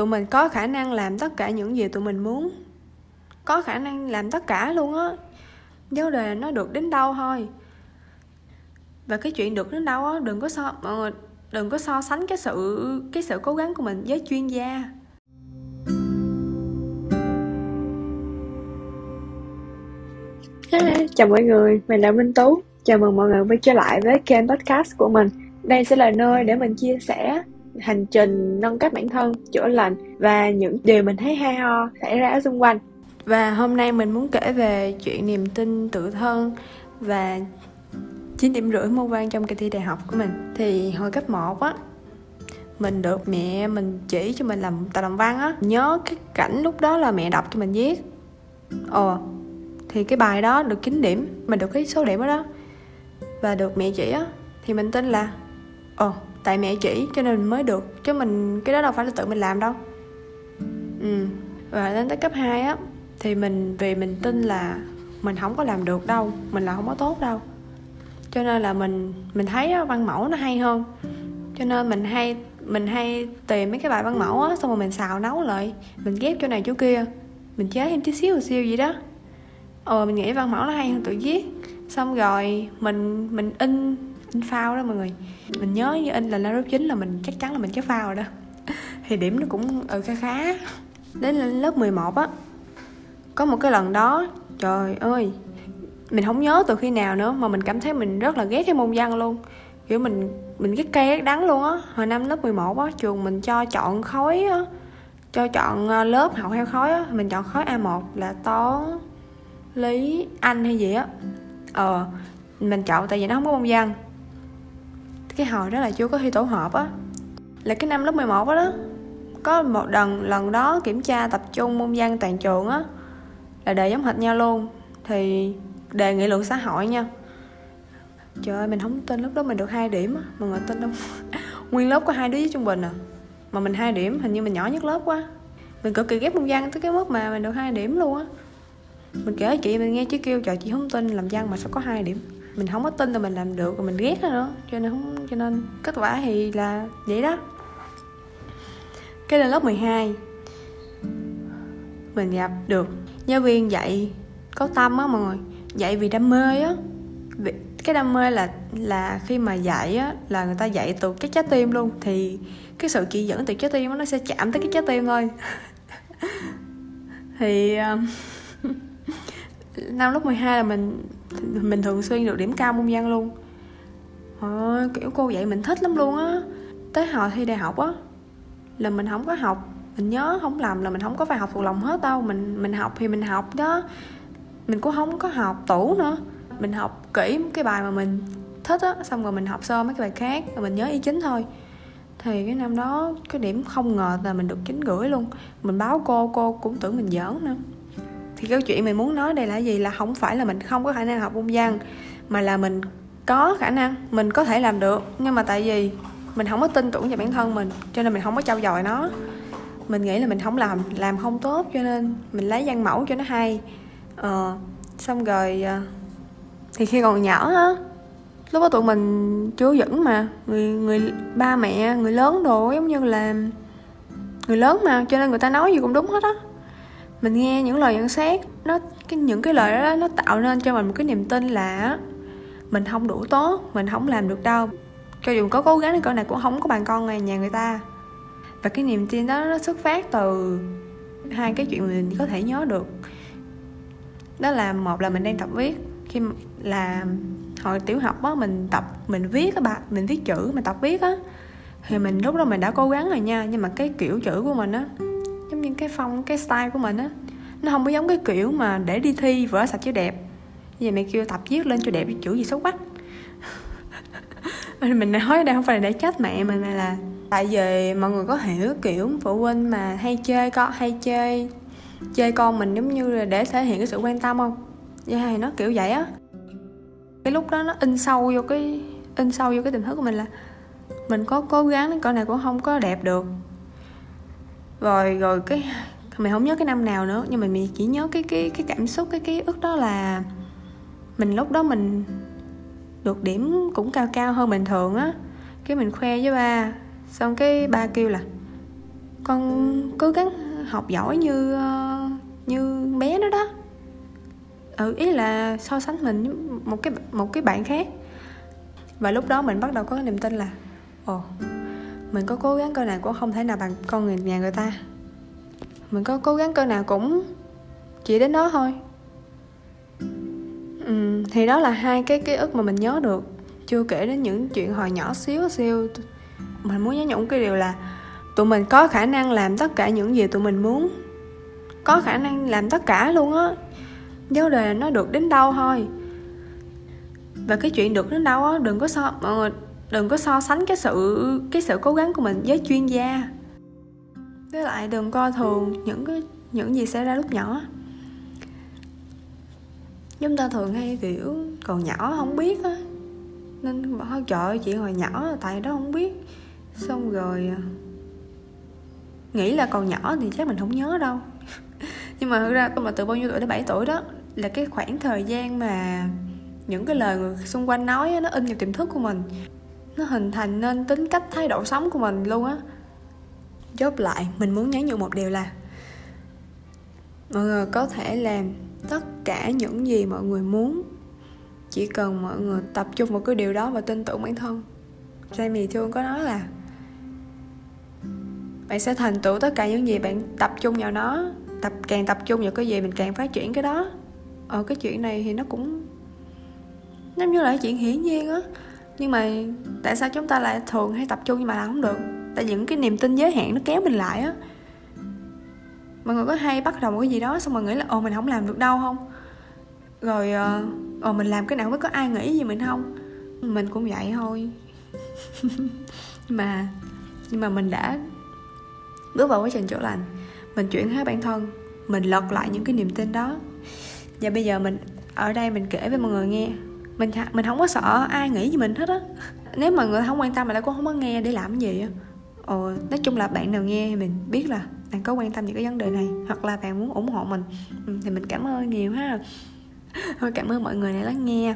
tụi mình có khả năng làm tất cả những gì tụi mình muốn. Có khả năng làm tất cả luôn á. Vấn đề là nó được đến đâu thôi. Và cái chuyện được đến đâu á đừng có so ờ, đừng có so sánh cái sự cái sự cố gắng của mình với chuyên gia. Chào mọi người, mình là Minh Tú. Chào mừng mọi người quay trở lại với kênh podcast của mình. Đây sẽ là nơi để mình chia sẻ hành trình nâng cấp bản thân, chữa lành Và những điều mình thấy hay ho xảy ra ở xung quanh. Và hôm nay mình muốn kể về chuyện niềm tin tự thân và 9 điểm rưỡi môn văn trong kỳ thi đại học của mình. Thì hồi cấp 1 á mình được mẹ mình chỉ cho mình làm tài làm văn á. Nhớ cái cảnh lúc đó là mẹ đọc cho mình viết. Ồ thì cái bài đó được 9 điểm mình được cái số điểm đó, đó. Và được mẹ chỉ á thì mình tin là ồ tại mẹ chỉ, cho nên mới được. Chứ mình, cái đó đâu phải là tự mình làm đâu. Ừ. Và đến tới cấp 2 á, thì mình vì mình tin là mình không có làm được đâu. Mình là không có tốt đâu. Cho nên là mình mình thấy văn mẫu nó hay hơn. Cho nên mình hay mình hay tìm mấy cái bài văn mẫu á, xong rồi mình xào nấu lại. Mình ghép chỗ này chỗ kia. Mình chế thêm tí xíu xíu gì đó. Ờ mình nghĩ văn mẫu nó hay hơn tự viết. Xong rồi mình mình in in phao đó mọi người. Mình nhớ như in là lên lớp chín là mình, chắc chắn là mình chết phao rồi đó. Thì điểm nó cũng ừ khá khá. Đến lớp 11 á, có một cái lần đó, trời ơi, mình không nhớ từ khi nào nữa mà mình cảm thấy mình rất là ghét cái môn văn luôn. Kiểu mình mình ghét cay ghét đắng luôn á. Hồi năm lớp 11 á, trường mình cho chọn khối á, cho chọn ờ, lớp học theo khối á. Mình chọn khối A1 là toán, lý, anh hay gì á. Ờ mình chọn tại vì nó không có môn văn cái hồi đó là chưa có thi tổ hợp á. Là cái năm lớp 11 đó, đó có một lần lần đó kiểm tra tập trung môn văn toàn trường á là đề giống hệt nhau luôn. Thì đề nghị luận xã hội nha. Trời ơi mình không tin lúc đó mình được hai điểm á. Mọi người tin không? Nguyên lớp có hai đứa với trung bình à. Mà mình hai điểm hình như mình nhỏ nhất lớp quá. Mình cực kỳ ghét môn văn tới cái mức mà mình được hai điểm luôn á. Mình kể chị mình nghe chứ kêu trời chị không tin làm văn mà sao có hai điểm mình không có tin là mình làm được, rồi mình ghét nữa cho nên không, cho nên kết quả thì là vậy đó. Cái lên lớp 12 mình gặp được giáo viên dạy có tâm á mọi người, dạy vì đam mê á. Cái đam mê là là khi mà dạy á, là người ta dạy từ cái trái tim luôn. Thì cái sự chỉ dẫn từ trái tim nó sẽ chạm tới cái trái tim thôi. Thì ờ, năm lớp 12 là mình mình thường xuyên được điểm cao môn văn luôn. Ôi, kiểu cô dạy mình thích lắm luôn á. Tới hồi thi đại học á là mình không có học. Mình nhớ không làm là mình không có phải học thuộc lòng hết đâu. Mình mình học thì mình học đó. Mình cũng không có học tủ nữa. Mình học kỹ cái bài mà mình thích á xong rồi mình học sơ mấy cái bài khác rồi mình nhớ ý chính thôi. Thì cái năm đó cái điểm không ngờ là mình được chín rưỡi luôn. Mình báo cô cô cũng tưởng mình giỡn nữa thì cái chuyện mình muốn nói đây là gì? Là không phải là mình không có khả năng học môn văn mà là mình có khả năng mình có thể làm được. Nhưng mà tại vì mình không có tin tưởng vào bản thân mình cho nên mình không có trau dồi nó. Mình nghĩ là mình không làm làm không tốt cho nên mình lấy văn mẫu cho nó hay. Ờ, xong rồi ờ, thì khi còn nhỏ á lúc đó tụi mình chưa vững mà. Người người ba mẹ người lớn đồ giống như là người lớn mà cho nên người ta nói gì cũng đúng hết á mình nghe những lời nhận xét, nó, cái, những cái lời đó, nó tạo nên cho mình một cái niềm tin là mình không đủ tốt, mình không làm được đâu. Cho dù có cố gắng thì cỡ này cũng không có bằng con này, nhà người ta. Và cái niềm tin đó, nó xuất phát từ hai cái chuyện mình có thể nhớ được. Đó là, một là mình đang tập viết. Khi là hồi tiểu học á, mình tập, mình viết các bạn mình viết chữ, mình tập viết á. Thì mình, lúc đó mình đã cố gắng rồi nha, nhưng mà cái kiểu chữ của mình á giống như cái phong, cái style của mình á. Nó không có giống cái kiểu mà để đi thi vỡ sạch chữ đẹp. Vậy mày kêu tập viết lên cho đẹp chữ gì xấu quắc mình nói ở đây không phải là để trách mẹ mình mà là, tại vì mọi người có hiểu kiểu phụ huynh mà hay chơi con, hay chơi chơi con mình giống như là để thể hiện cái sự quan tâm không? Vậy hay nó kiểu vậy á. Cái lúc đó nó in sâu vô cái, in sâu vô cái tiềm thức của mình là mình có cố gắng đến cỡ này cũng không có đẹp được rồi rồi cái mình không nhớ cái năm nào nữa, nhưng mà mình chỉ nhớ cái cái cái cảm xúc, cái ký ức đó là mình lúc đó mình được điểm cũng cao cao hơn bình thường á. Cái mình khoe với ba, xong cái ba kêu là, con cố gắng học giỏi như ờ, như bé nó đó. Ừ ý là so sánh mình với một cái một cái bạn khác. Và lúc đó mình bắt đầu có cái niềm tin là, ồ mình có cố gắng cơ nào cũng không thể nào bằng con người nhà người ta. Mình có cố gắng cơ nào cũng chỉ đến đó thôi. Ừ, thì đó là hai cái ký ức mà mình nhớ được. Chưa kể đến những chuyện hồi nhỏ xíu xíu. Mình muốn nhớ nhủ cái điều là tụi mình có khả năng làm tất cả những gì tụi mình muốn. Có khả năng làm tất cả luôn á. Vấn đề là nó được đến đâu thôi. Và cái chuyện được đến đâu á đừng có so mọi người đừng có so sánh cái sự cái sự cố gắng của mình với chuyên gia. Với lại đừng coi thường những cái, những gì xảy ra lúc nhỏ. Chúng ta thường hay, kiểu, còn nhỏ không biết á. Nên bảo, trời ơi chị hồi nhỏ tại đó không biết. Xong rồi à, nghĩ là còn nhỏ thì chắc mình không nhớ đâu. Nhưng mà thực ra mà từ bao nhiêu tuổi đến 7 tuổi đó, là cái khoảng thời gian mà những cái lời người xung quanh nói nó in vào tiềm thức của mình nó hình thành nên tính cách thái độ sống của mình luôn á. Chốt lại, mình muốn nhắn nhủ một điều là, mọi người có thể làm tất cả những gì mọi người muốn, chỉ cần mọi người tập trung vào cái điều đó và tin tưởng bản thân. Jamie Thương có nói là, bạn sẽ thành tựu tất cả những gì bạn tập trung vào nó, tập, càng tập trung vào cái gì mình càng phát triển cái đó. Ở cái chuyện này thì nó cũng giống như là chuyện hiển nhiên á nhưng mà tại sao chúng ta lại thường hay tập trung nhưng mà làm không được? Tại những cái niềm tin giới hạn nó kéo mình lại á. Mọi người có hay bắt đầu một cái gì đó xong rồi nghĩ là, ồ, mình không làm được đâu không? Rồi ờ mình làm cái nào mới có ai nghĩ gì mình không? Mình cũng vậy thôi. Mà, nhưng mà mình đã bước vào quá trình chữa lành. Mình chuyển hóa bản thân. Mình lật lại những cái niềm tin đó. Và bây giờ mình, ở đây mình kể với mọi người nghe mình mình không có sợ ai nghĩ gì mình hết á. Nếu mà người không quan tâm mà lại cũng không có nghe để làm cái gì á. Ồ nói chung là bạn nào nghe thì mình biết là bạn có quan tâm những cái vấn đề này, hoặc là bạn muốn ủng hộ mình. Ừ, thì mình cảm ơn nhiều ha. Thôi, cảm ơn mọi người đã lắng nghe.